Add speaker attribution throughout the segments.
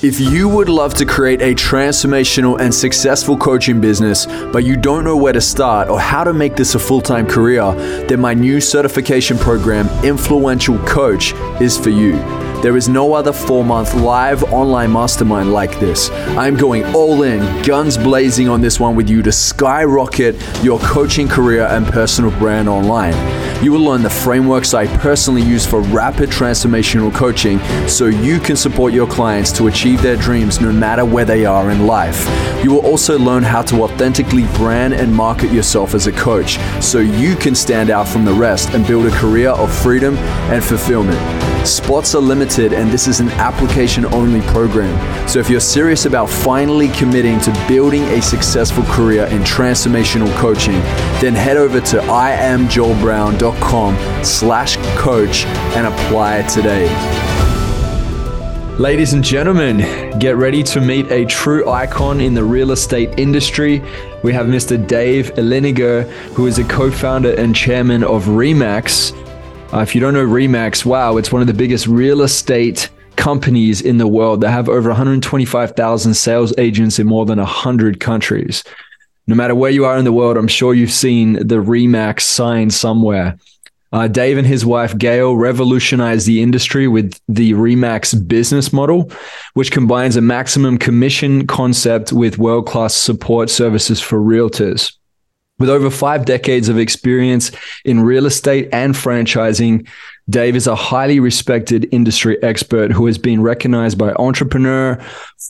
Speaker 1: If you would love to create a transformational and successful coaching business, but you don't know where to start or how to make this a full time career, then my new certification program, Influential Coach, is for you. There is no other four month live online mastermind like this. I'm going all in, guns blazing on this one with you to skyrocket your coaching career and personal brand online. You will learn the frameworks I personally use for rapid transformational coaching so you can support your clients to achieve their dreams no matter where they are in life. You will also learn how to authentically brand and market yourself as a coach so you can stand out from the rest and build a career of freedom and fulfillment. Spots are limited, and this is an application only program. So, if you're serious about finally committing to building a successful career in transformational coaching, then head over to iamjoelbrown.com slash coach and apply today. Ladies and gentlemen, get ready to meet a true icon in the real estate industry. We have Mr. Dave Liniger, who is a co founder and chairman of REMAX. Uh, if you don't know REMAX, wow, it's one of the biggest real estate companies in the world that have over 125,000 sales agents in more than 100 countries. No matter where you are in the world, I'm sure you've seen the REMAX sign somewhere. Uh, Dave and his wife Gail revolutionized the industry with the Remax business model, which combines a maximum commission concept with world class support services for realtors. With over five decades of experience in real estate and franchising, Dave is a highly respected industry expert who has been recognized by Entrepreneur,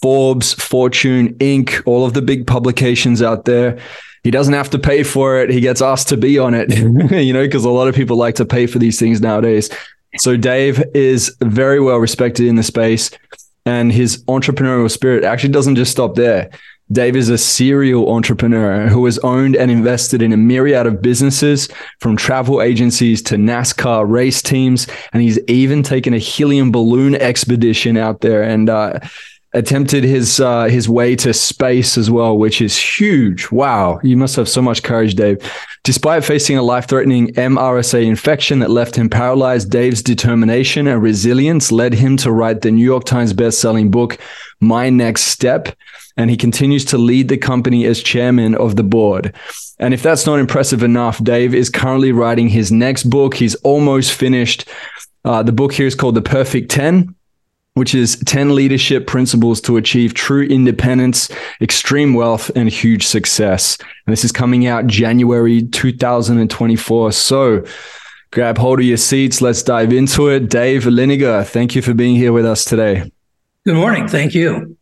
Speaker 1: Forbes, Fortune, Inc., all of the big publications out there he doesn't have to pay for it. He gets asked to be on it, you know, because a lot of people like to pay for these things nowadays. So Dave is very well respected in the space and his entrepreneurial spirit actually doesn't just stop there. Dave is a serial entrepreneur who has owned and invested in a myriad of businesses from travel agencies to NASCAR race teams. And he's even taken a helium balloon expedition out there. And, uh, attempted his uh, his way to space as well, which is huge. Wow, you must have so much courage, Dave. Despite facing a life-threatening MRSA infection that left him paralyzed, Dave's determination and resilience led him to write the New York Times best-selling book My Next Step, and he continues to lead the company as chairman of the board. And if that's not impressive enough, Dave is currently writing his next book. He's almost finished. Uh, the book here is called The Perfect 10 which is 10 leadership principles to achieve true independence, extreme wealth, and huge success. And this is coming out January 2024. So grab hold of your seats. Let's dive into it. Dave Liniger, thank you for being here with us today.
Speaker 2: Good morning. Thank you.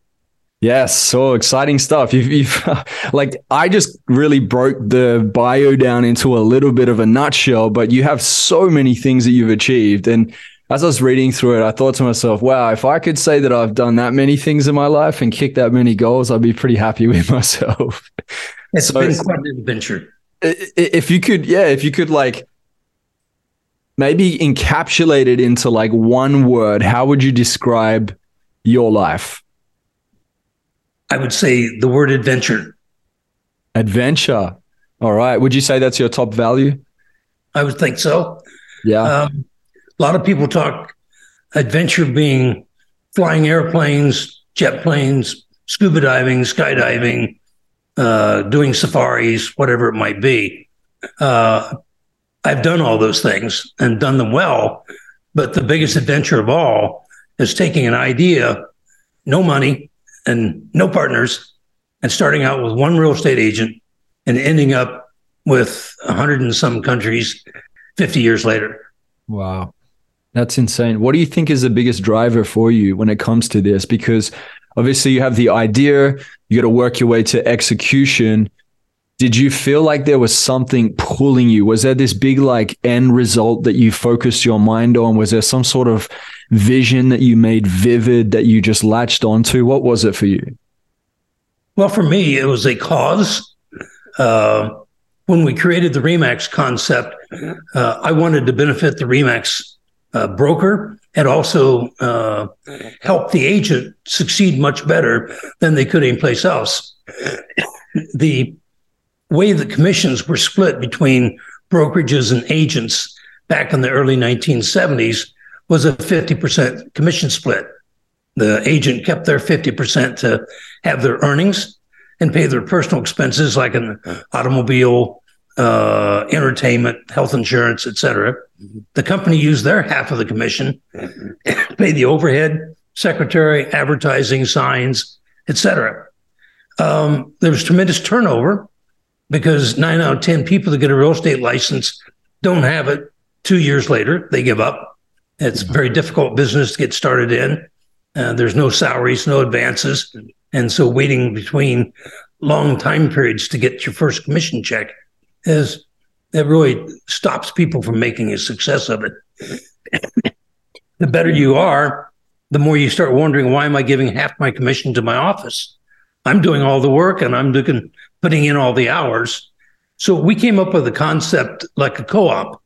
Speaker 1: Yes, so exciting stuff. You've, you've like I just really broke the bio down into a little bit of a nutshell, but you have so many things that you've achieved and as I was reading through it, I thought to myself, wow, if I could say that I've done that many things in my life and kicked that many goals, I'd be pretty happy with myself.
Speaker 2: It's so, been quite an adventure.
Speaker 1: If you could, yeah, if you could like maybe encapsulate it into like one word, how would you describe your life?
Speaker 2: I would say the word adventure.
Speaker 1: Adventure. All right. Would you say that's your top value?
Speaker 2: I would think so.
Speaker 1: Yeah. Um,
Speaker 2: a lot of people talk adventure being flying airplanes, jet planes, scuba diving, skydiving, uh, doing safaris, whatever it might be. Uh, I've done all those things and done them well. But the biggest adventure of all is taking an idea, no money and no partners, and starting out with one real estate agent and ending up with a hundred and some countries 50 years later.
Speaker 1: Wow. That's insane. What do you think is the biggest driver for you when it comes to this? Because obviously you have the idea, you got to work your way to execution. Did you feel like there was something pulling you? Was there this big like end result that you focused your mind on? Was there some sort of vision that you made vivid that you just latched onto? What was it for you?
Speaker 2: Well, for me, it was a cause. Uh, when we created the Remax concept, uh, I wanted to benefit the Remax uh, broker and also uh, help the agent succeed much better than they could anyplace else. the way the commissions were split between brokerages and agents back in the early 1970s was a 50% commission split. The agent kept their 50% to have their earnings and pay their personal expenses like an automobile, uh, entertainment, health insurance, etc. The company used their half of the commission, mm-hmm. pay the overhead, secretary, advertising, signs, etc. Um, there was tremendous turnover because nine out of 10 people that get a real estate license don't have it two years later. They give up. It's a very difficult business to get started in. Uh, there's no salaries, no advances. And so waiting between long time periods to get your first commission check is that really stops people from making a success of it. the better you are, the more you start wondering, why am I giving half my commission to my office? I'm doing all the work and I'm doing, putting in all the hours. So we came up with a concept like a co-op,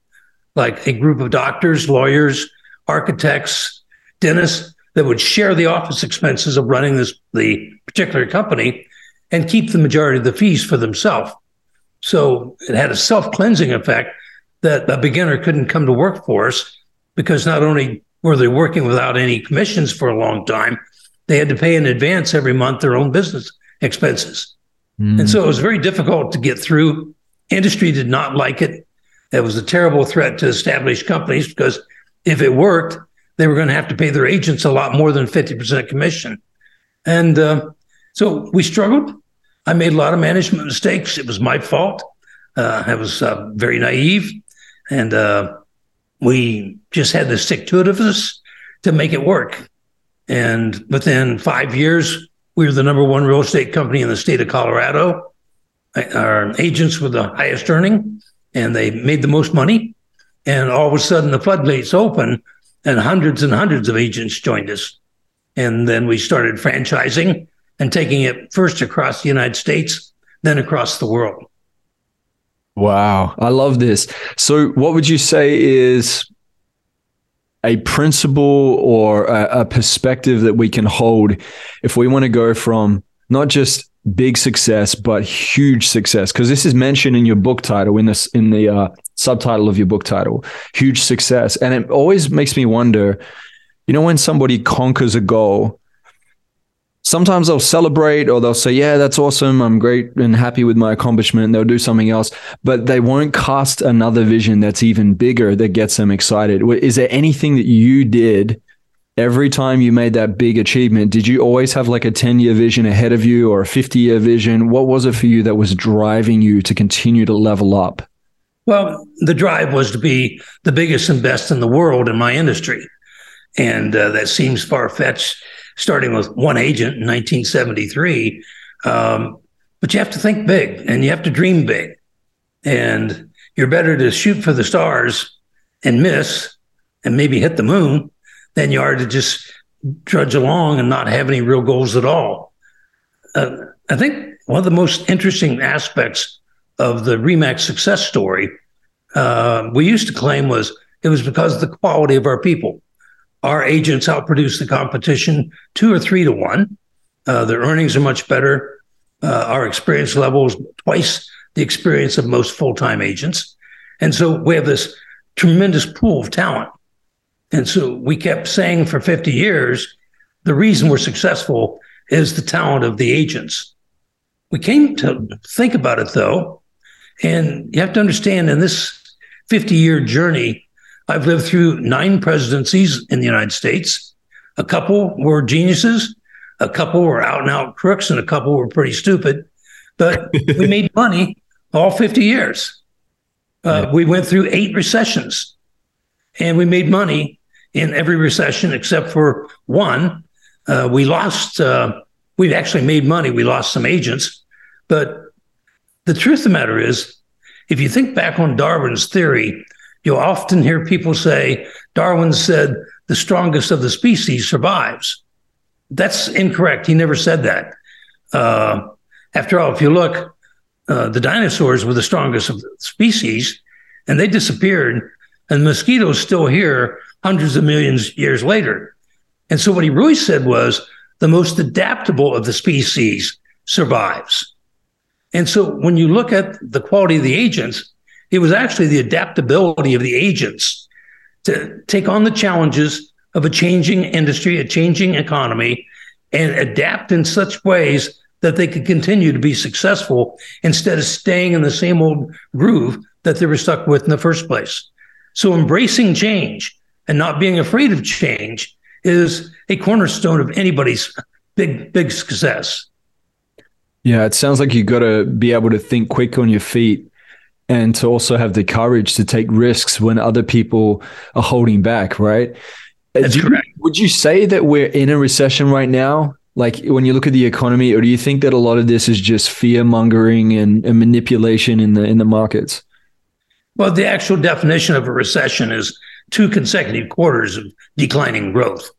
Speaker 2: like a group of doctors, lawyers, architects, dentists that would share the office expenses of running this the particular company and keep the majority of the fees for themselves. So it had a self-cleansing effect that a beginner couldn't come to work for us because not only were they working without any commissions for a long time, they had to pay in advance every month their own business expenses. Mm. And so it was very difficult to get through. Industry did not like it. It was a terrible threat to established companies because if it worked, they were going to have to pay their agents a lot more than 50% commission. And uh, so we struggled. I made a lot of management mistakes. It was my fault. Uh, I was uh, very naive. And uh, we just had to stick to it of us to make it work. And within five years, we were the number one real estate company in the state of Colorado. Our agents were the highest earning and they made the most money. And all of a sudden, the floodgates open and hundreds and hundreds of agents joined us. And then we started franchising and taking it first across the United States, then across the world.
Speaker 1: Wow, I love this. So, what would you say is a principle or a, a perspective that we can hold if we want to go from not just big success but huge success because this is mentioned in your book title in this in the uh, subtitle of your book title huge success and it always makes me wonder you know when somebody conquers a goal sometimes they'll celebrate or they'll say, Yeah, that's awesome. I'm great and happy with my accomplishment. They'll do something else, but they won't cast another vision that's even bigger that gets them excited. Is there anything that you did every time you made that big achievement? Did you always have like a 10 year vision ahead of you or a 50 year vision? What was it for you that was driving you to continue to level up?
Speaker 2: Well, the drive was to be the biggest and best in the world in my industry. And uh, that seems far fetched starting with one agent in 1973. Um, but you have to think big and you have to dream big. And you're better to shoot for the stars and miss and maybe hit the moon than you are to just trudge along and not have any real goals at all. Uh, I think one of the most interesting aspects of the Remax success story uh, we used to claim was it was because of the quality of our people our agents outproduce the competition two or three to one. Uh, their earnings are much better. Uh, our experience level is twice the experience of most full time agents. And so we have this tremendous pool of talent. And so we kept saying for 50 years the reason we're successful is the talent of the agents. We came to think about it though, and you have to understand in this 50 year journey, I've lived through nine presidencies in the United States. A couple were geniuses, a couple were out and out crooks, and a couple were pretty stupid. But we made money all 50 years. Uh, yeah. We went through eight recessions and we made money in every recession except for one. Uh, we lost, uh, we actually made money. We lost some agents. But the truth of the matter is, if you think back on Darwin's theory You'll often hear people say, Darwin said the strongest of the species survives. That's incorrect. He never said that. Uh, after all, if you look, uh, the dinosaurs were the strongest of the species, and they disappeared, and mosquitoes still here hundreds of millions of years later. And so what he really said was the most adaptable of the species survives. And so when you look at the quality of the agents, it was actually the adaptability of the agents to take on the challenges of a changing industry, a changing economy, and adapt in such ways that they could continue to be successful instead of staying in the same old groove that they were stuck with in the first place. So embracing change and not being afraid of change is a cornerstone of anybody's big, big success.
Speaker 1: Yeah, it sounds like you've got to be able to think quick on your feet and to also have the courage to take risks when other people are holding back, right?
Speaker 2: That's
Speaker 1: you,
Speaker 2: correct.
Speaker 1: Would you say that we're in a recession right now? Like when you look at the economy, or do you think that a lot of this is just fear mongering and, and manipulation in the in the markets?
Speaker 2: Well, the actual definition of a recession is two consecutive quarters of declining growth.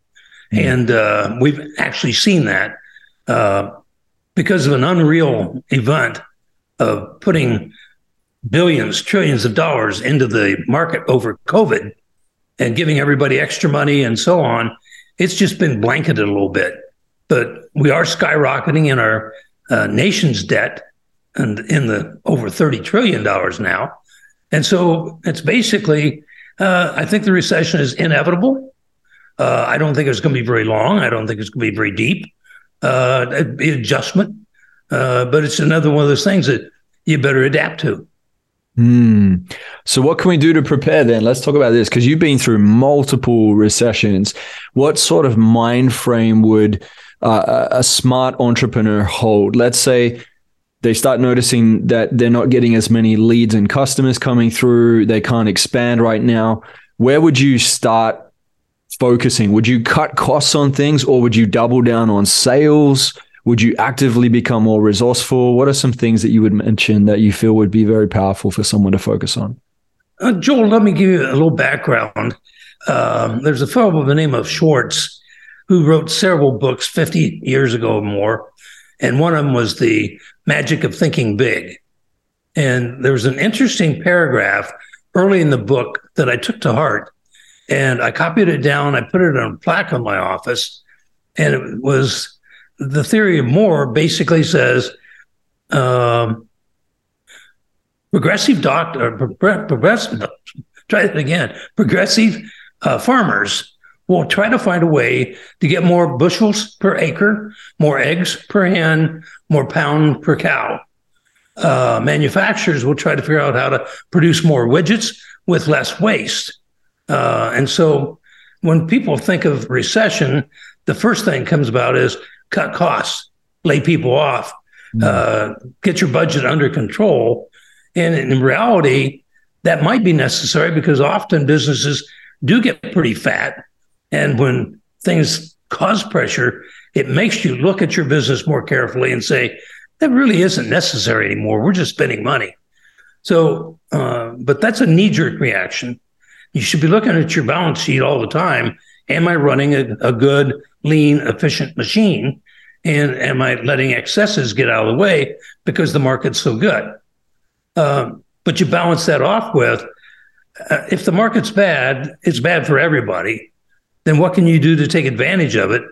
Speaker 2: Mm. And uh, we've actually seen that uh, because of an unreal event of putting billions, trillions of dollars into the market over COVID and giving everybody extra money and so on. It's just been blanketed a little bit. But we are skyrocketing in our uh, nation's debt and in the over $30 trillion now. And so it's basically, uh, I think the recession is inevitable. Uh, I don't think it's going to be very long. I don't think it's going to be very deep. Uh, adjustment, uh, but it's another one of those things that you better adapt to.
Speaker 1: Hmm. So, what can we do to prepare then? Let's talk about this because you've been through multiple recessions. What sort of mind frame would uh, a smart entrepreneur hold? Let's say they start noticing that they're not getting as many leads and customers coming through. They can't expand right now. Where would you start focusing? Would you cut costs on things or would you double down on sales? Would you actively become more resourceful? What are some things that you would mention that you feel would be very powerful for someone to focus on?
Speaker 2: Uh, Joel, let me give you a little background. Um, there's a fellow by the name of Schwartz who wrote several books 50 years ago or more. And one of them was The Magic of Thinking Big. And there was an interesting paragraph early in the book that I took to heart. And I copied it down, I put it on a plaque in my office. And it was the theory of more basically says um, progressive doctor, progressive, try it again, progressive uh, farmers will try to find a way to get more bushels per acre, more eggs per hen, more pound per cow. Uh, manufacturers will try to figure out how to produce more widgets with less waste. Uh, and so when people think of recession, the first thing comes about is cut costs, lay people off, mm. uh, get your budget under control. And in reality, that might be necessary because often businesses do get pretty fat and when things cause pressure, it makes you look at your business more carefully and say, that really isn't necessary anymore. We're just spending money. So, uh, but that's a knee jerk reaction. You should be looking at your balance sheet all the time. Am I running a, a good, lean, efficient machine? And am I letting excesses get out of the way because the market's so good? Um, but you balance that off with uh, if the market's bad, it's bad for everybody then what can you do to take advantage of it?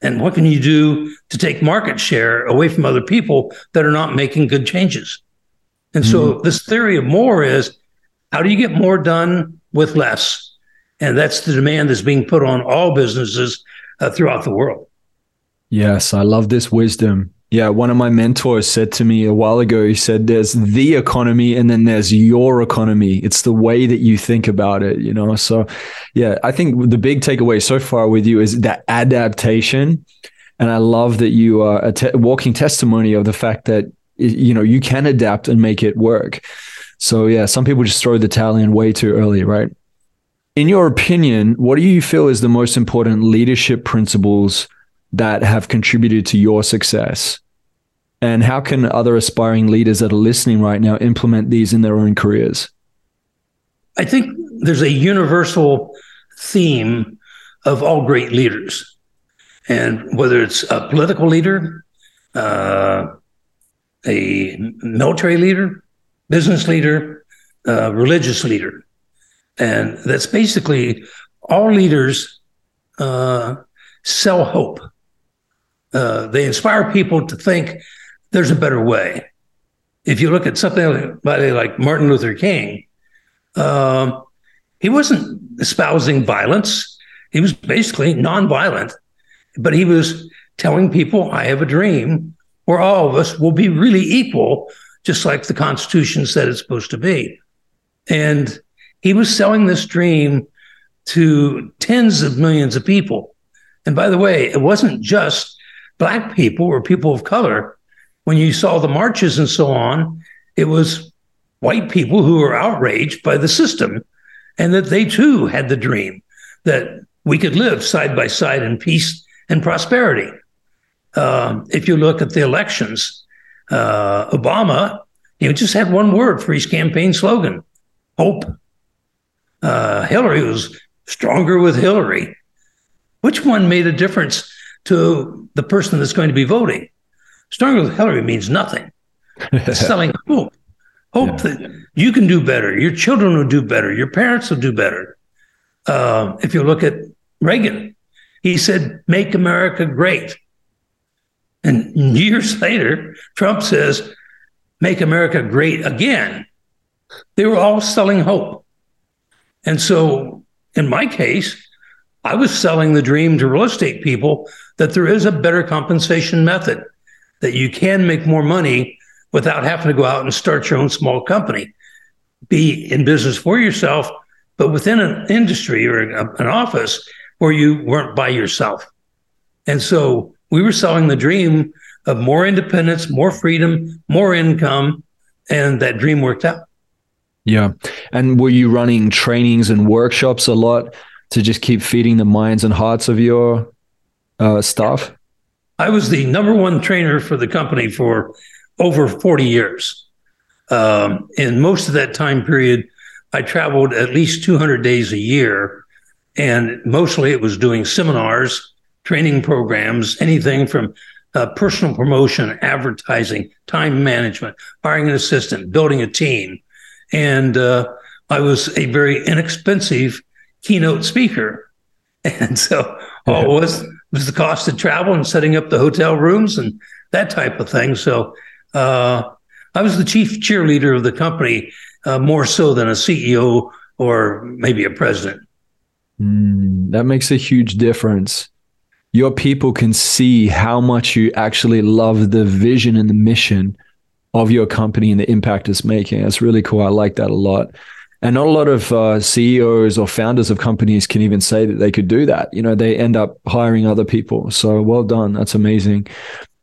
Speaker 2: And what can you do to take market share away from other people that are not making good changes? And mm-hmm. so this theory of more is how do you get more done with less? And that's the demand that's being put on all businesses uh, throughout the world.
Speaker 1: Yes, I love this wisdom. Yeah, one of my mentors said to me a while ago, he said, There's the economy and then there's your economy. It's the way that you think about it, you know? So, yeah, I think the big takeaway so far with you is that adaptation. And I love that you are a te- walking testimony of the fact that, you know, you can adapt and make it work. So, yeah, some people just throw the towel in way too early, right? In your opinion, what do you feel is the most important leadership principles? that have contributed to your success? And how can other aspiring leaders that are listening right now implement these in their own careers?
Speaker 2: I think there's a universal theme of all great leaders. And whether it's a political leader, uh, a military leader, business leader, uh, religious leader. And that's basically all leaders uh, sell hope. Uh, they inspire people to think there's a better way. If you look at something like Martin Luther King, um, he wasn't espousing violence. he was basically nonviolent, but he was telling people, I have a dream where all of us will be really equal, just like the Constitution said it's supposed to be. And he was selling this dream to tens of millions of people. And by the way, it wasn't just black people or people of color. When you saw the marches and so on, it was white people who were outraged by the system and that they too had the dream that we could live side by side in peace and prosperity. Uh, if you look at the elections, uh, Obama, you know, just had one word for his campaign slogan: hope. Uh, Hillary was stronger with Hillary. Which one made a difference to the person that's going to be voting? Stronger with Hillary means nothing. It's selling hope. Hope yeah. that you can do better, your children will do better, your parents will do better. Uh, if you look at Reagan, he said, Make America great. And years later, Trump says, Make America great again. They were all selling hope. And so, in my case, I was selling the dream to real estate people that there is a better compensation method, that you can make more money without having to go out and start your own small company. Be in business for yourself, but within an industry or an office where you weren't by yourself. And so we were selling the dream of more independence, more freedom, more income, and that dream worked out.
Speaker 1: Yeah. And were you running trainings and workshops a lot to just keep feeding the minds and hearts of your uh, staff?
Speaker 2: I was the number one trainer for the company for over 40 years. Um, in most of that time period, I traveled at least 200 days a year. And mostly it was doing seminars, training programs, anything from uh, personal promotion, advertising, time management, hiring an assistant, building a team. And uh, I was a very inexpensive keynote speaker. And so all it was was the cost of travel and setting up the hotel rooms and that type of thing. So uh, I was the chief cheerleader of the company, uh, more so than a CEO or maybe a president.
Speaker 1: Mm, that makes a huge difference. Your people can see how much you actually love the vision and the mission of your company and the impact it's making. That's really cool. I like that a lot. And not a lot of uh, CEOs or founders of companies can even say that they could do that. You know, they end up hiring other people. So well done. That's amazing.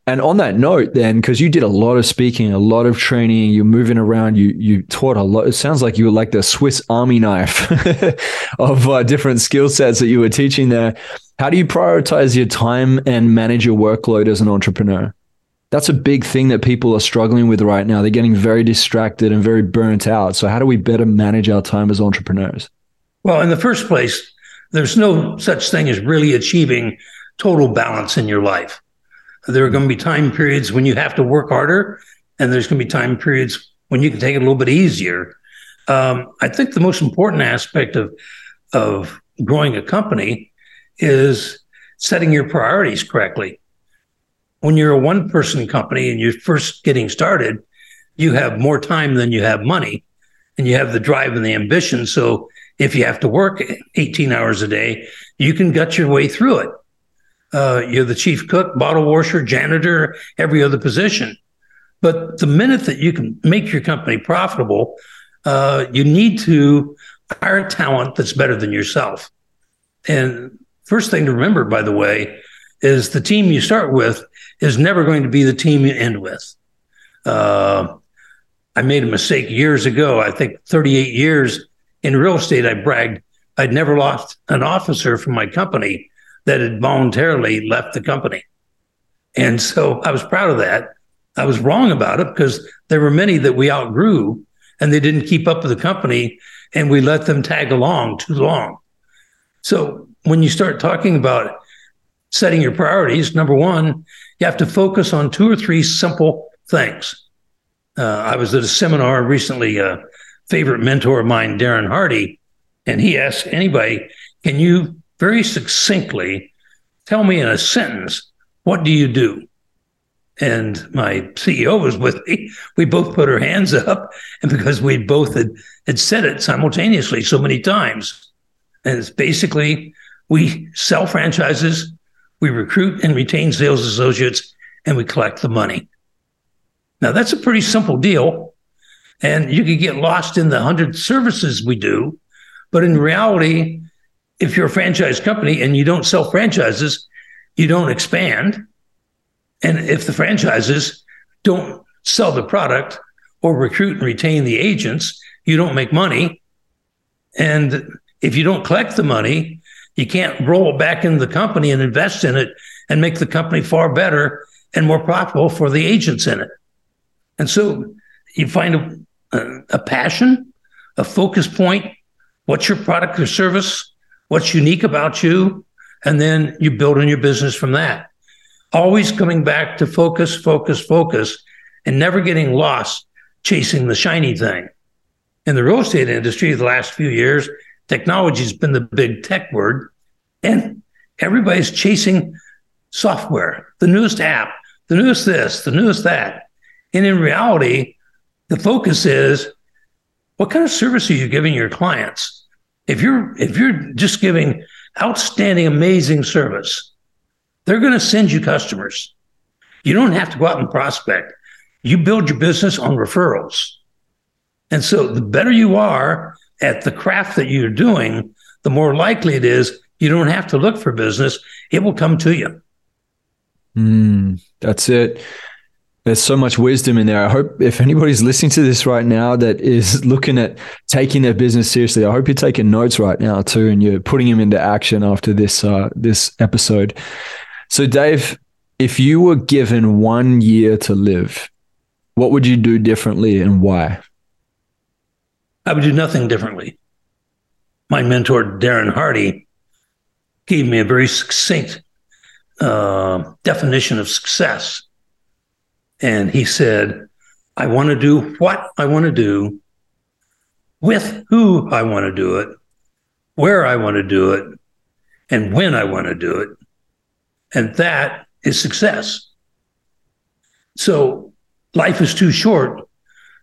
Speaker 1: And on that note, then, because you did a lot of speaking, a lot of training, you're moving around, you you taught a lot. It sounds like you were like the Swiss Army knife of uh, different skill sets that you were teaching there. How do you prioritize your time and manage your workload as an entrepreneur? That's a big thing that people are struggling with right now. They're getting very distracted and very burnt out. So, how do we better manage our time as entrepreneurs?
Speaker 2: Well, in the first place, there's no such thing as really achieving total balance in your life there are going to be time periods when you have to work harder, and there's going to be time periods when you can take it a little bit easier. Um, I think the most important aspect of of growing a company is setting your priorities correctly. When you're a one person company and you're first getting started, you have more time than you have money, and you have the drive and the ambition. So if you have to work 18 hours a day, you can gut your way through it. Uh, you're the chief cook, bottle washer, janitor, every other position. But the minute that you can make your company profitable, uh, you need to hire talent that's better than yourself. And first thing to remember, by the way, is the team you start with is never going to be the team you end with. Uh, I made a mistake years ago. I think 38 years in real estate, I bragged I'd never lost an officer from my company that had voluntarily left the company. And so I was proud of that. I was wrong about it because there were many that we outgrew and they didn't keep up with the company and we let them tag along too long. So when you start talking about setting your priorities, number one, you have to focus on two or three simple things. Uh, I was at a seminar recently, a favorite mentor of mine, Darren Hardy, and he asked anybody, can you very succinctly tell me in a sentence, what do you do? And my CEO was with me. We both put our hands up, and because we both had, had said it simultaneously so many times. And it's basically we sell franchises, we recruit and retain sales associates, and we collect the money. Now, that's a pretty simple deal. And you could get lost in the hundred services we do. But in reality, if you're a franchise company and you don't sell franchises, you don't expand. And if the franchises don't sell the product or recruit and retain the agents, you don't make money. And if you don't collect the money, you can't roll it back into the company and invest in it and make the company far better and more profitable for the agents in it. And so you find a, a, a passion, a focus point. What's your product or service? What's unique about you? And then you build on your business from that. Always coming back to focus, focus, focus, and never getting lost chasing the shiny thing. In the real estate industry, the last few years, technology has been the big tech word, and everybody's chasing software, the newest app, the newest this, the newest that. And in reality, the focus is what kind of service are you giving your clients? If you're if you're just giving outstanding, amazing service, they're going to send you customers. You don't have to go out and prospect. You build your business on referrals. And so the better you are at the craft that you're doing, the more likely it is you don't have to look for business. It will come to you.
Speaker 1: Mm, that's it. There's so much wisdom in there. I hope if anybody's listening to this right now that is looking at taking their business seriously, I hope you're taking notes right now too, and you're putting them into action after this uh, this episode. So, Dave, if you were given one year to live, what would you do differently and why?
Speaker 2: I would do nothing differently. My mentor, Darren Hardy, gave me a very succinct uh, definition of success. And he said, I want to do what I want to do, with who I want to do it, where I want to do it, and when I want to do it. And that is success. So life is too short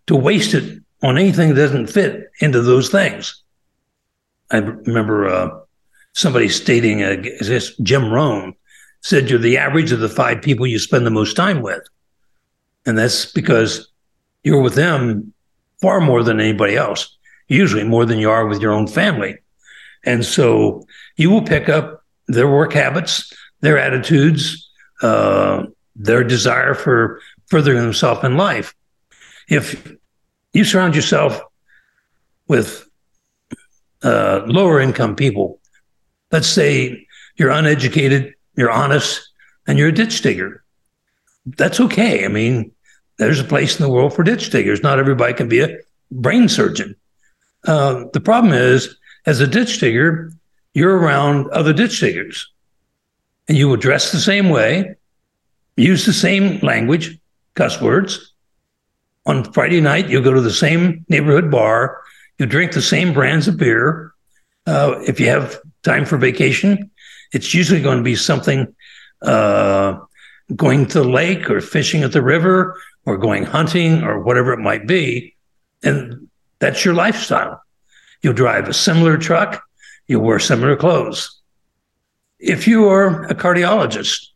Speaker 2: to waste it on anything that doesn't fit into those things. I remember uh, somebody stating, uh, Jim Rohn said, you're the average of the five people you spend the most time with. And that's because you're with them far more than anybody else, usually more than you are with your own family. And so you will pick up their work habits, their attitudes, uh, their desire for furthering themselves in life. If you surround yourself with uh, lower income people, let's say you're uneducated, you're honest, and you're a ditch digger. That's okay. I mean, there's a place in the world for ditch diggers. Not everybody can be a brain surgeon. Uh, the problem is, as a ditch digger, you're around other ditch diggers, and you will dress the same way, use the same language, cuss words. On Friday night, you'll go to the same neighborhood bar. You drink the same brands of beer. Uh, if you have time for vacation, it's usually going to be something uh, going to the lake or fishing at the river or going hunting or whatever it might be. And that's your lifestyle. You'll drive a similar truck, you'll wear similar clothes. If you are a cardiologist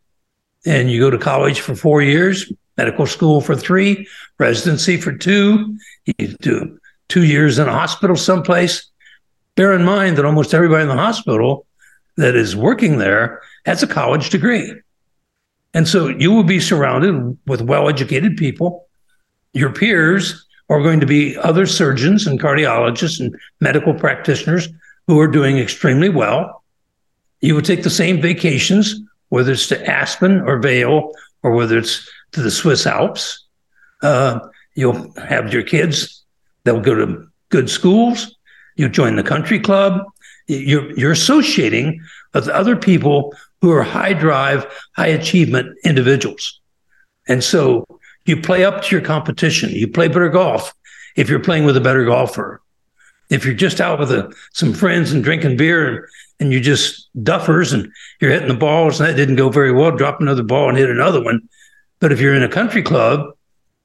Speaker 2: and you go to college for four years, medical school for three, residency for two, you do two years in a hospital someplace. Bear in mind that almost everybody in the hospital that is working there has a college degree. And so you will be surrounded with well educated people. Your peers are going to be other surgeons and cardiologists and medical practitioners who are doing extremely well. You will take the same vacations, whether it's to Aspen or Vail or whether it's to the Swiss Alps. Uh, you'll have your kids, they'll go to good schools. You join the country club. You're, you're associating with other people who are high drive, high achievement individuals. And so you play up to your competition. You play better golf if you're playing with a better golfer. If you're just out with a, some friends and drinking beer and, and you're just duffers and you're hitting the balls and that didn't go very well, drop another ball and hit another one. But if you're in a country club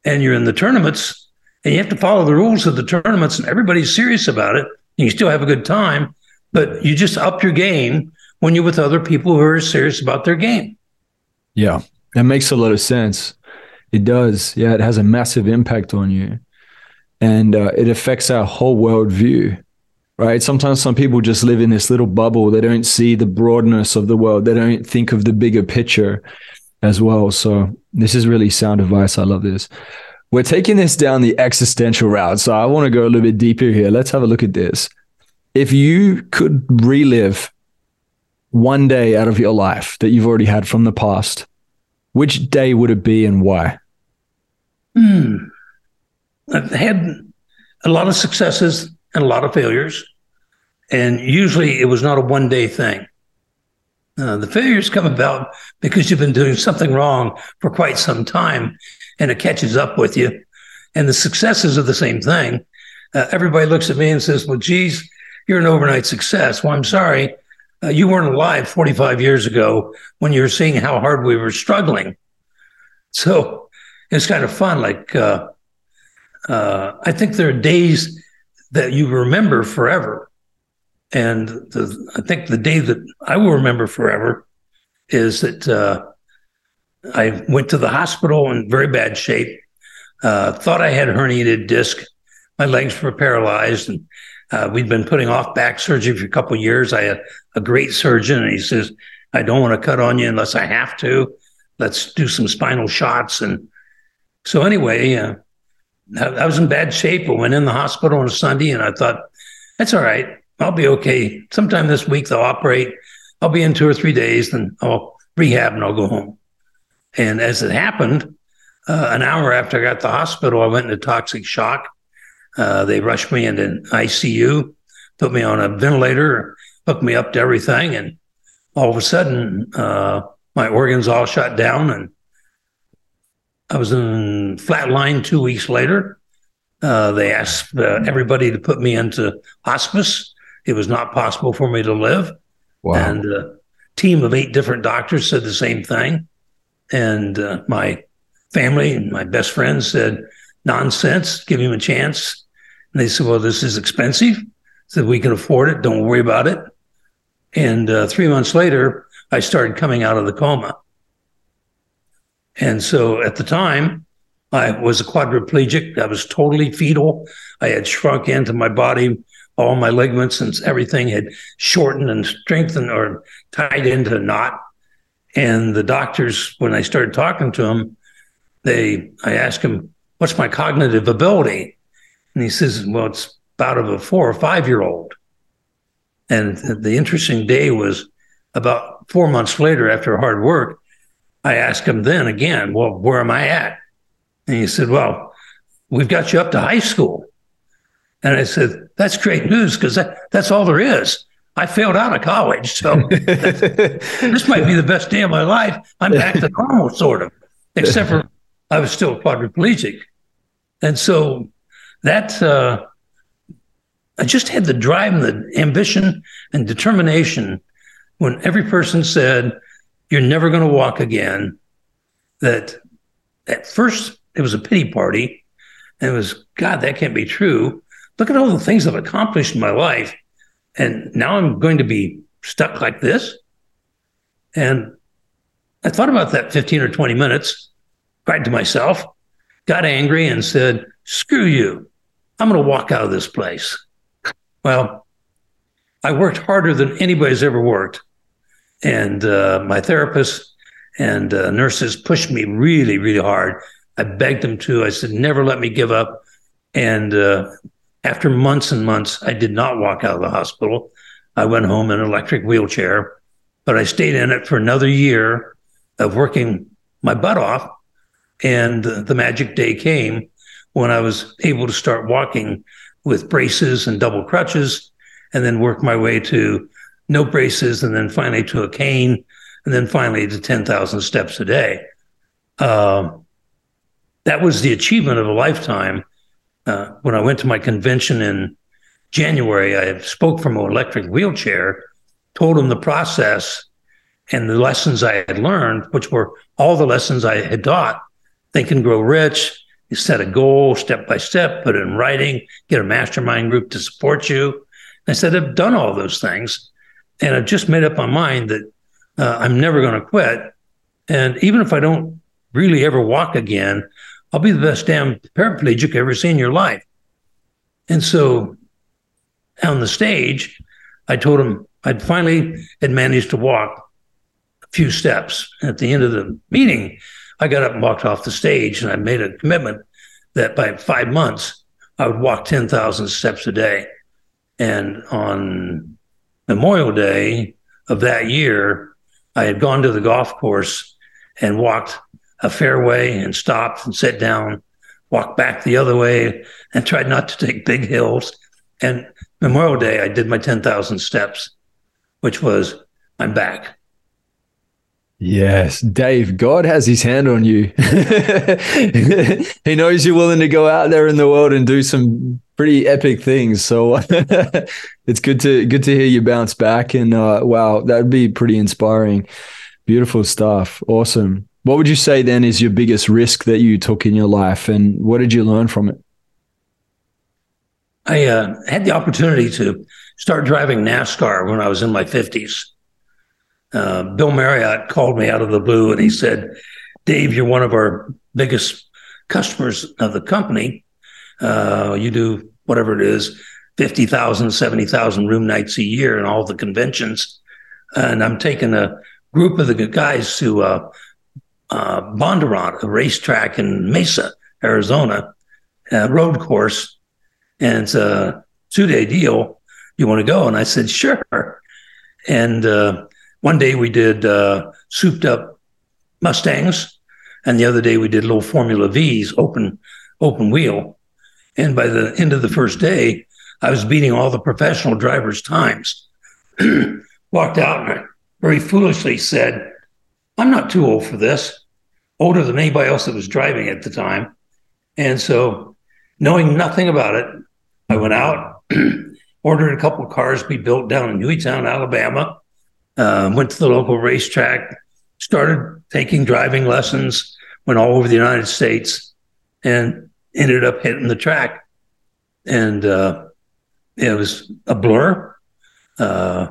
Speaker 2: and you're in the tournaments and you have to follow the rules of the tournaments and everybody's serious about it and you still have a good time, but you just up your game when you're with other people who are serious about their game.
Speaker 1: Yeah, that makes a lot of sense. It does. Yeah, it has a massive impact on you. And uh, it affects our whole worldview, right? Sometimes some people just live in this little bubble. They don't see the broadness of the world, they don't think of the bigger picture as well. So, this is really sound advice. I love this. We're taking this down the existential route. So, I want to go a little bit deeper here. Let's have a look at this. If you could relive one day out of your life that you've already had from the past, which day would it be and why?
Speaker 2: Hmm. I've had a lot of successes and a lot of failures. And usually it was not a one day thing. Uh, the failures come about because you've been doing something wrong for quite some time and it catches up with you. And the successes are the same thing. Uh, everybody looks at me and says, Well, geez, you're an overnight success. Well, I'm sorry. Uh, you weren't alive 45 years ago when you were seeing how hard we were struggling. So it's kind of fun. Like, uh, uh, I think there are days that you remember forever. And the, I think the day that I will remember forever is that uh, I went to the hospital in very bad shape, uh, thought I had herniated disc. My legs were paralyzed, and uh, we'd been putting off back surgery for a couple years. I had a great surgeon, and he says, I don't want to cut on you unless I have to. Let's do some spinal shots. And so, anyway, uh, I was in bad shape. I went in the hospital on a Sunday and I thought, that's all right. I'll be okay. Sometime this week they'll operate. I'll be in two or three days, then I'll rehab and I'll go home. And as it happened, uh, an hour after I got to the hospital, I went into toxic shock. Uh, they rushed me into ICU, put me on a ventilator, hooked me up to everything. And all of a sudden, uh, my organs all shut down and I was in flatline two weeks later. Uh, they asked uh, everybody to put me into hospice. It was not possible for me to live. Wow. And a team of eight different doctors said the same thing. And uh, my family and my best friends said, nonsense, give him a chance. And they said, well, this is expensive. Said, we can afford it. Don't worry about it. And uh, three months later, I started coming out of the coma. And so at the time, I was a quadriplegic. I was totally fetal. I had shrunk into my body. All my ligaments and everything had shortened and strengthened or tied into a knot. And the doctors, when I started talking to them, they, I asked them, "What's my cognitive ability?" And he says, "Well, it's about of a four or five year old." And the interesting day was about four months later, after hard work, I asked him then again, well, where am I at? And he said, well, we've got you up to high school. And I said, that's great news because that, that's all there is. I failed out of college. So this might be the best day of my life. I'm back to normal, sort of, except for I was still quadriplegic. And so that, uh, I just had the drive and the ambition and determination when every person said, you're never going to walk again. That at first it was a pity party. And it was, God, that can't be true. Look at all the things I've accomplished in my life. And now I'm going to be stuck like this. And I thought about that 15 or 20 minutes, cried to myself, got angry, and said, screw you. I'm going to walk out of this place. Well, I worked harder than anybody's ever worked. And uh, my therapist and uh, nurses pushed me really, really hard. I begged them to. I said, never let me give up. And uh, after months and months, I did not walk out of the hospital. I went home in an electric wheelchair, but I stayed in it for another year of working my butt off. And the magic day came when I was able to start walking with braces and double crutches and then work my way to no braces, and then finally to a cane, and then finally to 10,000 steps a day. Uh, that was the achievement of a lifetime. Uh, when I went to my convention in January, I spoke from an electric wheelchair, told them the process and the lessons I had learned, which were all the lessons I had taught. Think and grow rich. You set a goal step by step, put it in writing, get a mastermind group to support you. I said, I've done all those things. And I've just made up my mind that uh, I'm never going to quit. And even if I don't really ever walk again, I'll be the best damn paraplegic you've ever seen in your life. And so on the stage, I told him I'd finally had managed to walk a few steps. At the end of the meeting, I got up and walked off the stage, and I made a commitment that by five months, I would walk 10,000 steps a day. And on Memorial Day of that year, I had gone to the golf course and walked a fairway and stopped and sat down, walked back the other way, and tried not to take big hills. And Memorial Day, I did my 10,000 steps, which was, I'm back.
Speaker 1: Yes, Dave, God has his hand on you. he knows you're willing to go out there in the world and do some pretty epic things. So it's good to good to hear you bounce back and uh, wow, that'd be pretty inspiring. Beautiful stuff. Awesome. What would you say then is your biggest risk that you took in your life and what did you learn from it?
Speaker 2: I uh, had the opportunity to start driving NASCAR when I was in my 50s. Uh, Bill Marriott called me out of the blue and he said, Dave, you're one of our biggest customers of the company. Uh, you do whatever it is, 50,000, 70,000 room nights a year and all the conventions. And I'm taking a group of the guys to uh, uh, Bondurant, a racetrack in Mesa, Arizona, road course. And it's a two day deal. You want to go? And I said, sure. And uh, one day we did uh, souped up Mustangs, and the other day we did little Formula V's, open open wheel. And by the end of the first day, I was beating all the professional drivers' times. Walked out and I very foolishly said, I'm not too old for this, older than anybody else that was driving at the time. And so, knowing nothing about it, I went out, ordered a couple of cars to be built down in Hueytown, Alabama, uh, went to the local racetrack, started taking driving lessons, went all over the United States, and ended up hitting the track. And uh, it was a blur. Uh,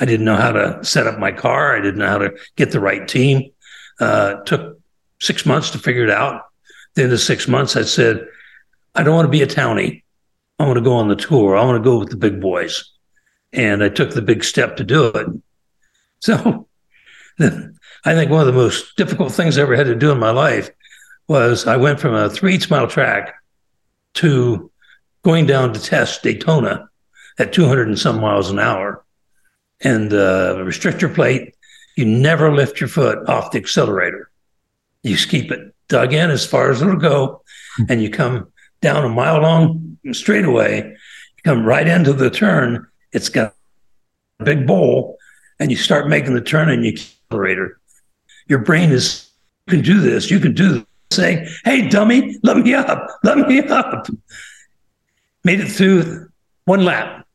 Speaker 2: I didn't know how to set up my car. I didn't know how to get the right team. Uh, took six months to figure it out. At the end of six months, I said, I don't want to be a townie. I want to go on the tour. I want to go with the big boys. And I took the big step to do it. So I think one of the most difficult things I ever had to do in my life was I went from a three mile track to going down to test Daytona at 200 and some miles an hour. And uh, restrictor plate, you never lift your foot off the accelerator. You just keep it dug in as far as it'll go, and you come down a mile long straightaway, you come right into the turn. It's got a big bowl, and you start making the turn and you accelerator. Your brain is, you can do this, you can do this. Saying, hey, dummy, let me up, let me up. Made it through one lap,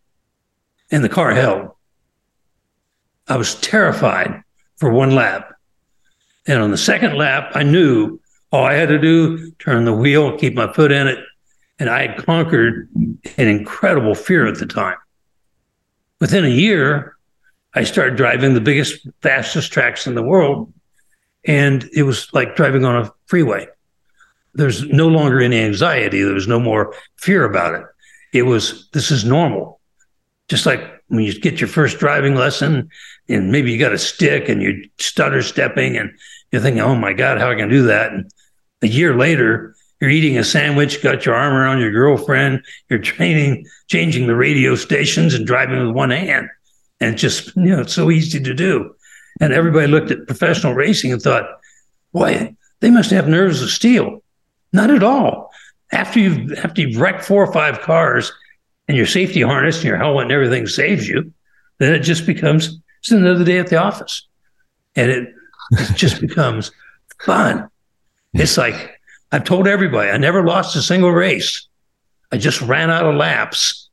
Speaker 2: and the car held. I was terrified for one lap. And on the second lap, I knew all I had to do, turn the wheel, keep my foot in it, and I had conquered an incredible fear at the time. Within a year, I started driving the biggest, fastest tracks in the world. And it was like driving on a freeway. There's no longer any anxiety. There was no more fear about it. It was, this is normal. Just like when you get your first driving lesson and maybe you got a stick and you're stutter stepping and you're thinking, oh my God, how I can do that? And a year later, you're eating a sandwich, got your arm around your girlfriend, you're training, changing the radio stations and driving with one hand. And just, you know, it's so easy to do. And everybody looked at professional racing and thought, boy, they must have nerves of steel. Not at all. After you've after you've wrecked four or five cars and your safety harness and your helmet and everything saves you, then it just becomes it's another day at the office. And it, it just becomes fun. It's like I've told everybody I never lost a single race. I just ran out of laps.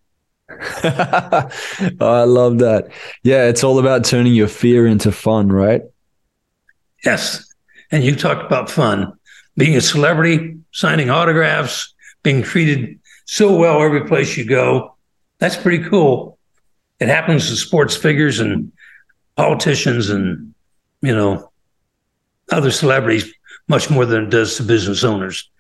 Speaker 1: oh, I love that. Yeah, it's all about turning your fear into fun, right?
Speaker 2: Yes. And you talked about fun. Being a celebrity, signing autographs, being treated so well every place you go. That's pretty cool. It happens to sports figures and politicians and you know other celebrities much more than it does to business owners.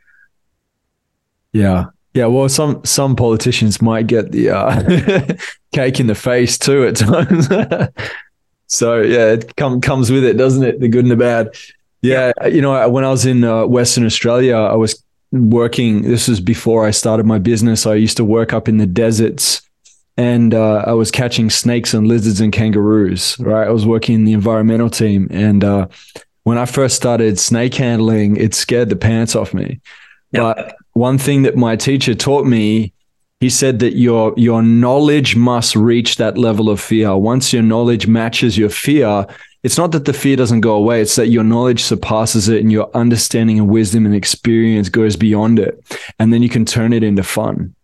Speaker 1: Yeah. Yeah, well, some some politicians might get the uh, cake in the face too at times. so yeah, it come, comes with it, doesn't it? The good and the bad. Yeah, you know, when I was in uh, Western Australia, I was working. This was before I started my business. I used to work up in the deserts, and uh, I was catching snakes and lizards and kangaroos. Right, I was working in the environmental team, and uh, when I first started snake handling, it scared the pants off me. Yep. But one thing that my teacher taught me he said that your your knowledge must reach that level of fear. Once your knowledge matches your fear it's not that the fear doesn't go away it's that your knowledge surpasses it and your understanding and wisdom and experience goes beyond it. And then you can turn it into fun.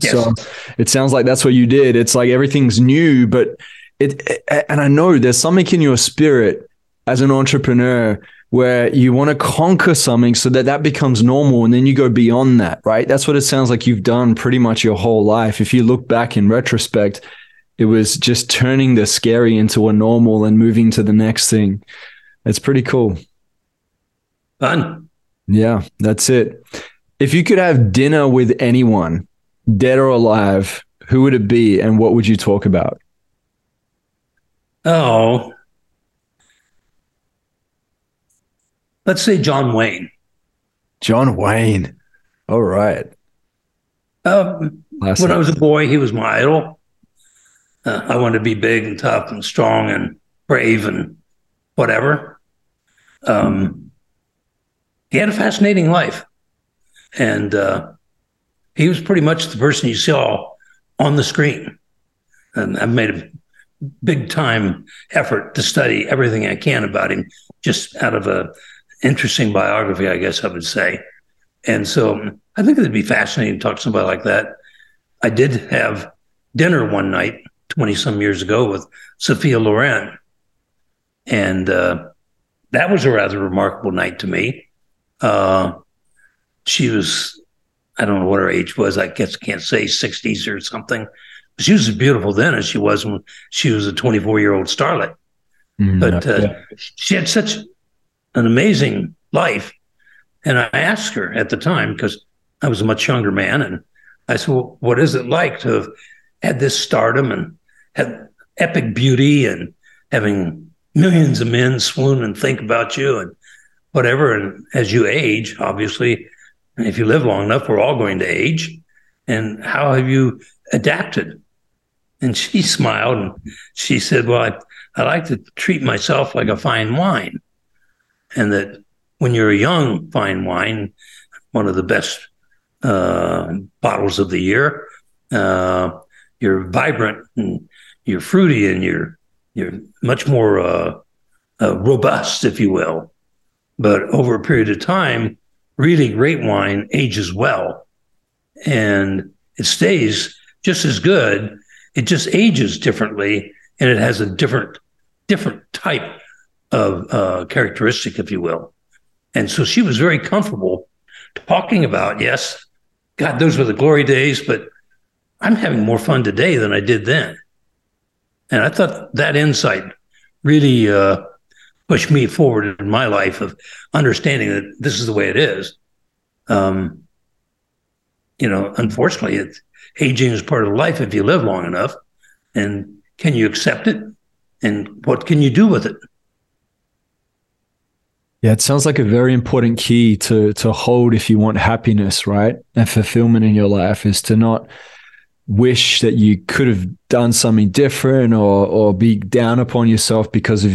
Speaker 1: Yes. so it sounds like that's what you did. It's like everything's new but it and i know there's something in your spirit as an entrepreneur where you want to conquer something so that that becomes normal and then you go beyond that, right? That's what it sounds like you've done pretty much your whole life. If you look back in retrospect, it was just turning the scary into a normal and moving to the next thing. It's pretty cool.
Speaker 2: Fun.
Speaker 1: Yeah, that's it. If you could have dinner with anyone, dead or alive, who would it be and what would you talk about?
Speaker 2: Oh, let's say John Wayne.
Speaker 1: John Wayne. All right.
Speaker 2: Um, when I was a boy, he was my idol. Uh, I wanted to be big and tough and strong and brave and whatever. Um, he had a fascinating life. And uh, he was pretty much the person you saw on the screen. And I've made a big time effort to study everything I can about him just out of a interesting biography, I guess I would say. And so I think it'd be fascinating to talk to somebody like that. I did have dinner one night, 20 some years ago, with Sophia Loren. And uh, that was a rather remarkable night to me. Uh, she was, I don't know what her age was, I guess can't say 60s or something. She was as beautiful then as she was when she was a 24 year old starlet. Mm, but uh, yeah. she had such an amazing life. And I asked her at the time, because I was a much younger man, and I said, well, What is it like to have had this stardom and had epic beauty and having millions of men swoon and think about you and whatever? And as you age, obviously, if you live long enough, we're all going to age. And how have you adapted? And she smiled and she said, Well, I, I like to treat myself like a fine wine and that when you're a young fine wine, one of the best uh, bottles of the year, uh, you're vibrant and you're fruity and you're you're much more uh, uh, robust, if you will. But over a period of time, really great wine ages well, and it stays just as good. It just ages differently, and it has a different different type of uh, characteristic, if you will. And so she was very comfortable talking about, yes, God, those were the glory days, but I'm having more fun today than I did then. And I thought that insight really uh, pushed me forward in my life of understanding that this is the way it is. Um, you know, unfortunately, it's, aging is part of life if you live long enough. And can you accept it? And what can you do with it?
Speaker 1: Yeah, it sounds like a very important key to to hold if you want happiness, right? And fulfillment in your life is to not wish that you could have done something different or or be down upon yourself because of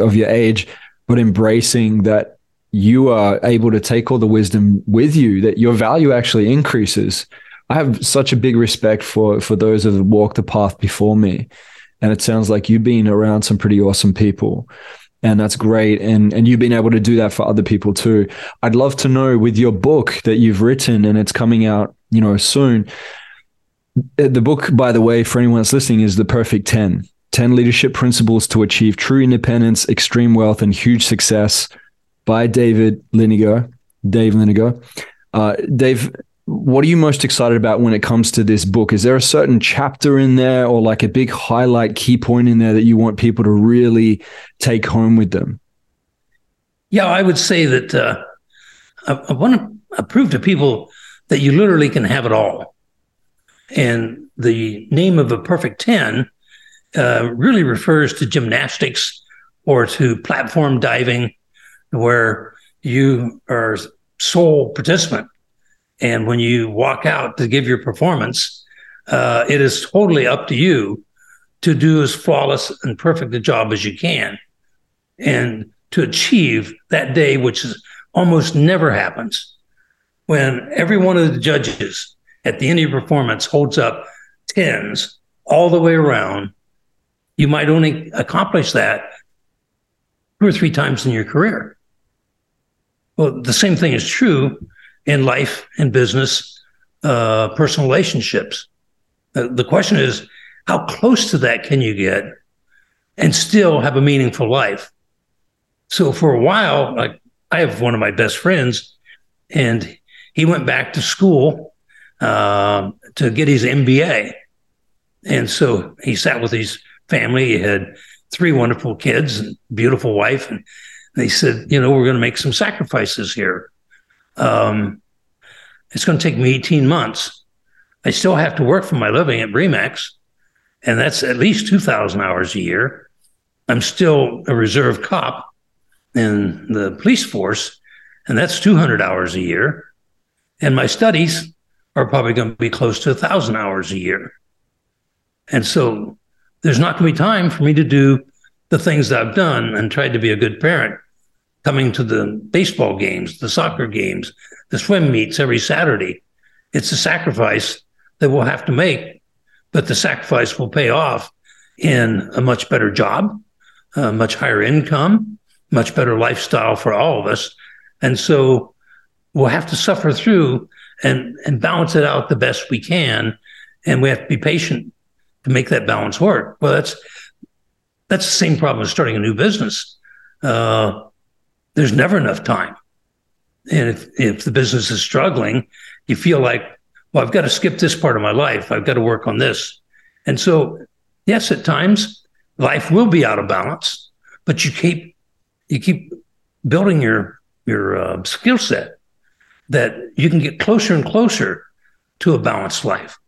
Speaker 1: of your age, but embracing that you are able to take all the wisdom with you that your value actually increases. I have such a big respect for for those that have walked the path before me. And it sounds like you've been around some pretty awesome people and that's great. And and you've been able to do that for other people too. I'd love to know with your book that you've written and it's coming out you know soon. Uh, the book by the way for anyone that's listening is the perfect 10 10 leadership principles to achieve true independence extreme wealth and huge success by david liniger. Dave liniger. Uh, dave what are you most excited about when it comes to this book? Is there a certain chapter in there or like a big highlight key point in there that you want people to really take home with them?
Speaker 2: Yeah, I would say that uh, I, I want to prove to people that you literally can have it all. And the name of a perfect 10 uh, really refers to gymnastics or to platform diving, where you are sole participant and when you walk out to give your performance, uh, it is totally up to you to do as flawless and perfect a job as you can. And to achieve that day, which is almost never happens, when every one of the judges at the end of your performance holds up tens all the way around, you might only accomplish that two or three times in your career. Well, the same thing is true in life and business, uh, personal relationships. Uh, the question is, how close to that can you get and still have a meaningful life? So for a while, like I have one of my best friends, and he went back to school uh, to get his MBA. And so he sat with his family. He had three wonderful kids and beautiful wife. And they said, you know, we're going to make some sacrifices here. Um, it's going to take me 18 months. I still have to work for my living at RE/MAX, and that's at least 2,000 hours a year. I'm still a reserve cop in the police force, and that's 200 hours a year. And my studies are probably going to be close to 1,000 hours a year. And so there's not going to be time for me to do the things that I've done and tried to be a good parent coming to the baseball games, the soccer games, the swim meets every Saturday. It's a sacrifice that we'll have to make, but the sacrifice will pay off in a much better job, a much higher income, much better lifestyle for all of us. And so we'll have to suffer through and, and balance it out the best we can. And we have to be patient to make that balance work. Well, that's that's the same problem as starting a new business. Uh, there's never enough time. And if, if the business is struggling, you feel like, well, I've got to skip this part of my life. I've got to work on this. And so, yes, at times life will be out of balance, but you keep you keep building your your uh, skill set that you can get closer and closer to a balanced life.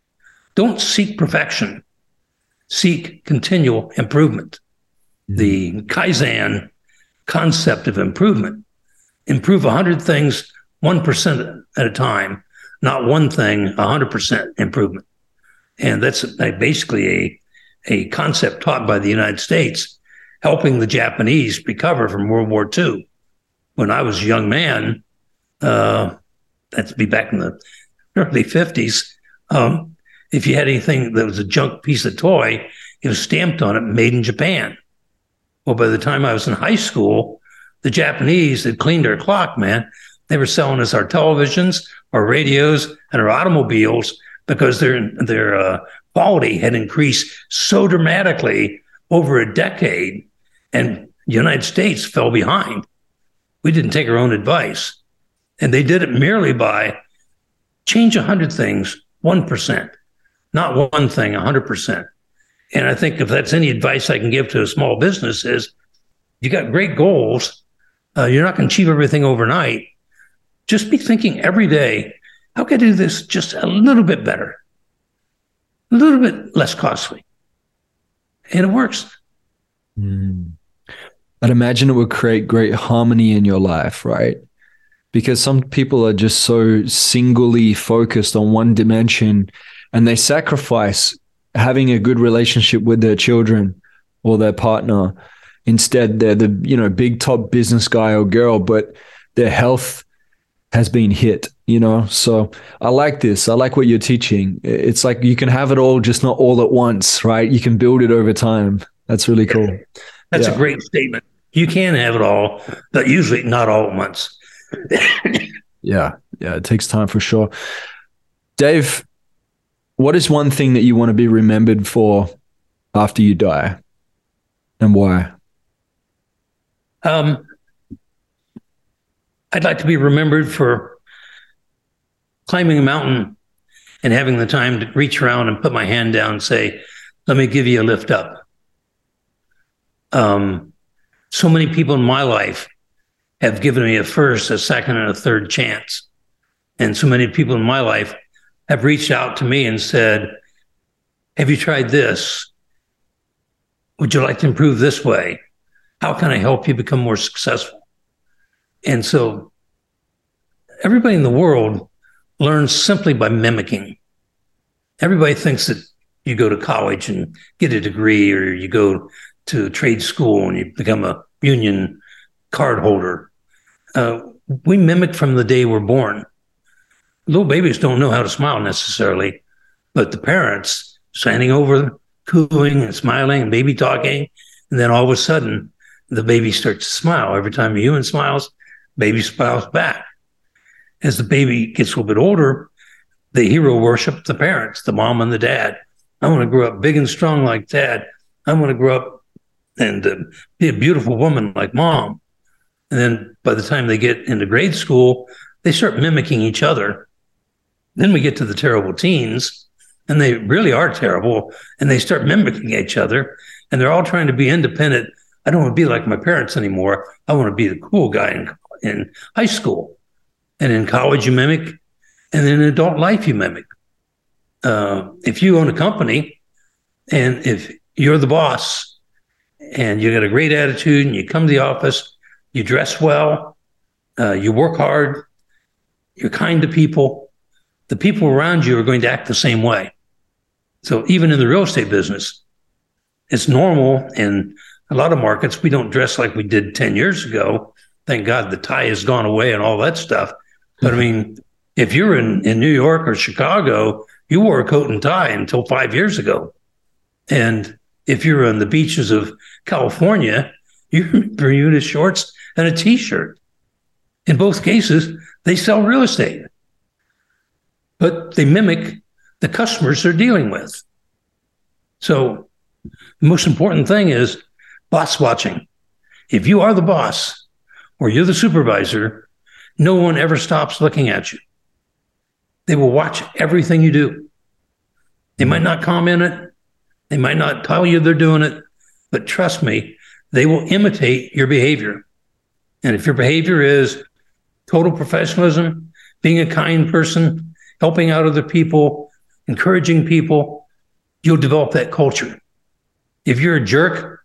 Speaker 2: Don't seek perfection. Seek continual improvement. The Kaizen concept of improvement. Improve 100 things 1% at a time, not one thing 100% improvement. And that's basically a, a concept taught by the United States, helping the Japanese recover from World War II. When I was a young man, uh, that'd be back in the early 50s, um, if you had anything that was a junk piece of toy, it was stamped on it, made in Japan. Well, by the time I was in high school, the Japanese had cleaned our clock, man. They were selling us our televisions, our radios, and our automobiles because their their uh, quality had increased so dramatically over a decade, and the United States fell behind. We didn't take our own advice, and they did it merely by change hundred things, one percent, not one thing, hundred percent. And I think if that's any advice I can give to a small business is you got great goals. Uh, you're not going to achieve everything overnight. Just be thinking every day, how can I do this just a little bit better, a little bit less costly? And it works.
Speaker 1: Mm. I'd imagine it would create great harmony in your life, right? Because some people are just so singly focused on one dimension and they sacrifice having a good relationship with their children or their partner. Instead, they're the you know big top business guy or girl, but their health has been hit. You know, so I like this. I like what you're teaching. It's like you can have it all, just not all at once, right? You can build it over time. That's really cool.
Speaker 2: That's yeah. a great statement. You can have it all, but usually not all at once.
Speaker 1: yeah, yeah, it takes time for sure. Dave, what is one thing that you want to be remembered for after you die and why?
Speaker 2: Um, I'd like to be remembered for climbing a mountain and having the time to reach around and put my hand down and say, let me give you a lift up. Um, so many people in my life have given me a first, a second, and a third chance. And so many people in my life have reached out to me and said, Have you tried this? Would you like to improve this way? How can I help you become more successful? And so everybody in the world learns simply by mimicking. Everybody thinks that you go to college and get a degree, or you go to trade school and you become a union card holder. Uh, we mimic from the day we're born. Little babies don't know how to smile necessarily, but the parents standing over, cooing and smiling and baby talking, and then all of a sudden the baby starts to smile. Every time a human smiles, baby smiles back. As the baby gets a little bit older, the hero worship the parents, the mom and the dad. I want to grow up big and strong like dad. I want to grow up and uh, be a beautiful woman like mom. And then by the time they get into grade school, they start mimicking each other. Then we get to the terrible teens, and they really are terrible, and they start mimicking each other, and they're all trying to be independent. I don't want to be like my parents anymore. I want to be the cool guy in, in high school. And in college, you mimic, and in adult life, you mimic. Uh, if you own a company and if you're the boss and you got a great attitude and you come to the office, you dress well, uh, you work hard, you're kind to people, the people around you are going to act the same way. So even in the real estate business, it's normal in a lot of markets. We don't dress like we did 10 years ago. Thank God the tie has gone away and all that stuff. But I mean, if you're in, in New York or Chicago, you wore a coat and tie until five years ago. And if you're on the beaches of California, you're Bermuda shorts and a t-shirt. In both cases, they sell real estate, but they mimic the customers they're dealing with. So the most important thing is boss watching. If you are the boss or you're the supervisor, no one ever stops looking at you. They will watch everything you do. They might not comment it, they might not tell you they're doing it, but trust me, they will imitate your behavior. And if your behavior is total professionalism, being a kind person, helping out other people, encouraging people, you'll develop that culture. If you're a jerk,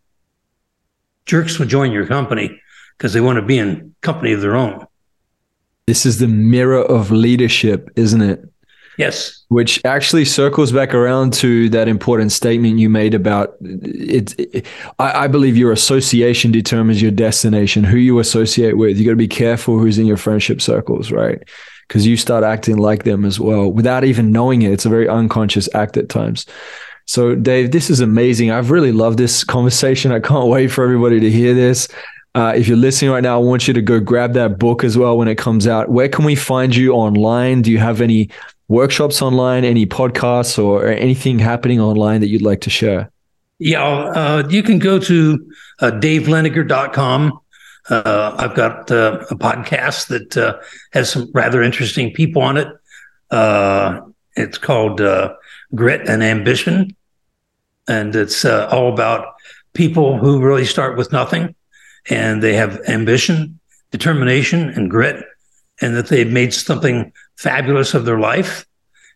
Speaker 2: jerks will join your company because they want to be in company of their own.
Speaker 1: This is the mirror of leadership, isn't it?
Speaker 2: Yes.
Speaker 1: Which actually circles back around to that important statement you made about it. it I, I, believe your association determines your destination, who you associate with. You got to be careful who's in your friendship circles, right? Because you start acting like them as well without even knowing it. It's a very unconscious act at times. So, Dave, this is amazing. I've really loved this conversation. I can't wait for everybody to hear this. Uh, if you're listening right now, I want you to go grab that book as well when it comes out. Where can we find you online? Do you have any workshops online, any podcasts or anything happening online that you'd like to share?
Speaker 2: Yeah, uh, you can go to uh, daveliniger.com. Uh, I've got uh, a podcast that uh, has some rather interesting people on it. Uh, it's called uh, Grit and Ambition. And it's all about people who really start with nothing and they have ambition, determination, and grit, and that they've made something fabulous of their life.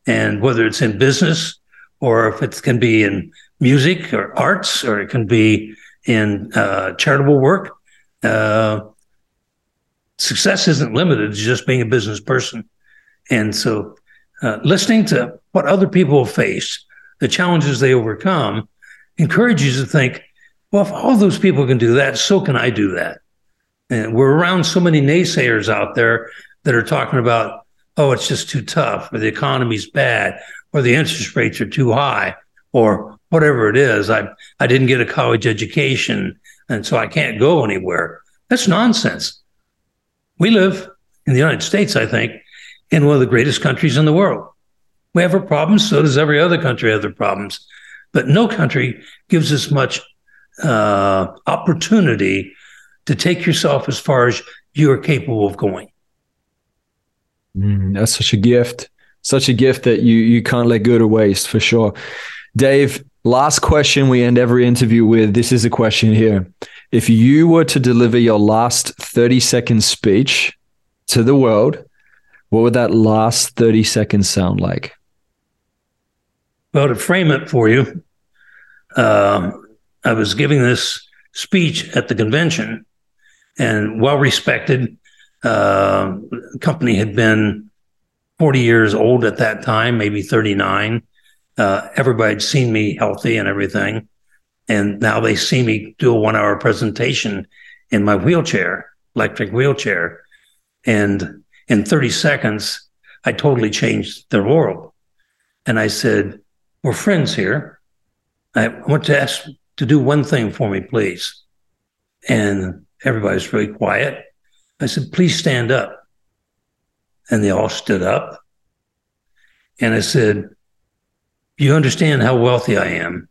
Speaker 2: And whether it's in business or if it can be in music or arts or it can be in uh, charitable work, uh, success isn't limited to just being a business person. And so, uh, listening to what other people face, the challenges they overcome, encourages you to think, well, if all those people can do that, so can I do that. And we're around so many naysayers out there that are talking about oh, it's just too tough, or the economy's bad, or the interest rates are too high, or whatever it is. I, I didn't get a college education, and so I can't go anywhere. That's nonsense. We live in the United States, I think, in one of the greatest countries in the world. We have our problems, so does every other country have their problems. But no country gives as much uh, opportunity to take yourself as far as you are capable of going.
Speaker 1: Mm, that's such a gift. such a gift that you you can't let go to waste for sure. Dave, last question we end every interview with. This is a question here. If you were to deliver your last 30 second speech to the world, what would that last 30 seconds sound like?
Speaker 2: Well, to frame it for you, uh, I was giving this speech at the convention and well respected. Uh, company had been 40 years old at that time, maybe 39. Uh, everybody had seen me healthy and everything. And now they see me do a one hour presentation in my wheelchair, electric wheelchair. And in 30 seconds, I totally changed their world. And I said, We're friends here. I want to ask to do one thing for me, please. And everybody's really quiet. I said, Please stand up. And they all stood up. And I said, You understand how wealthy I am.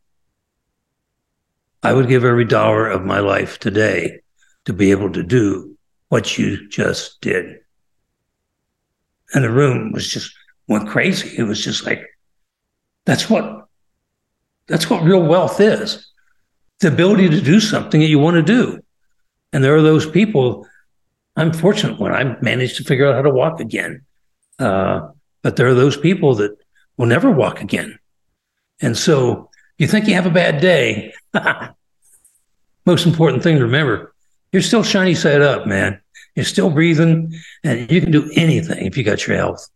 Speaker 2: I would give every dollar of my life today to be able to do what you just did. And the room was just went crazy. It was just like, that's what that's what real wealth is. The ability to do something that you want to do. And there are those people. I'm fortunate when I managed to figure out how to walk again. Uh, but there are those people that will never walk again. And so you think you have a bad day. Most important thing to remember you're still shiny side up, man. You're still breathing and you can do anything if you got your health.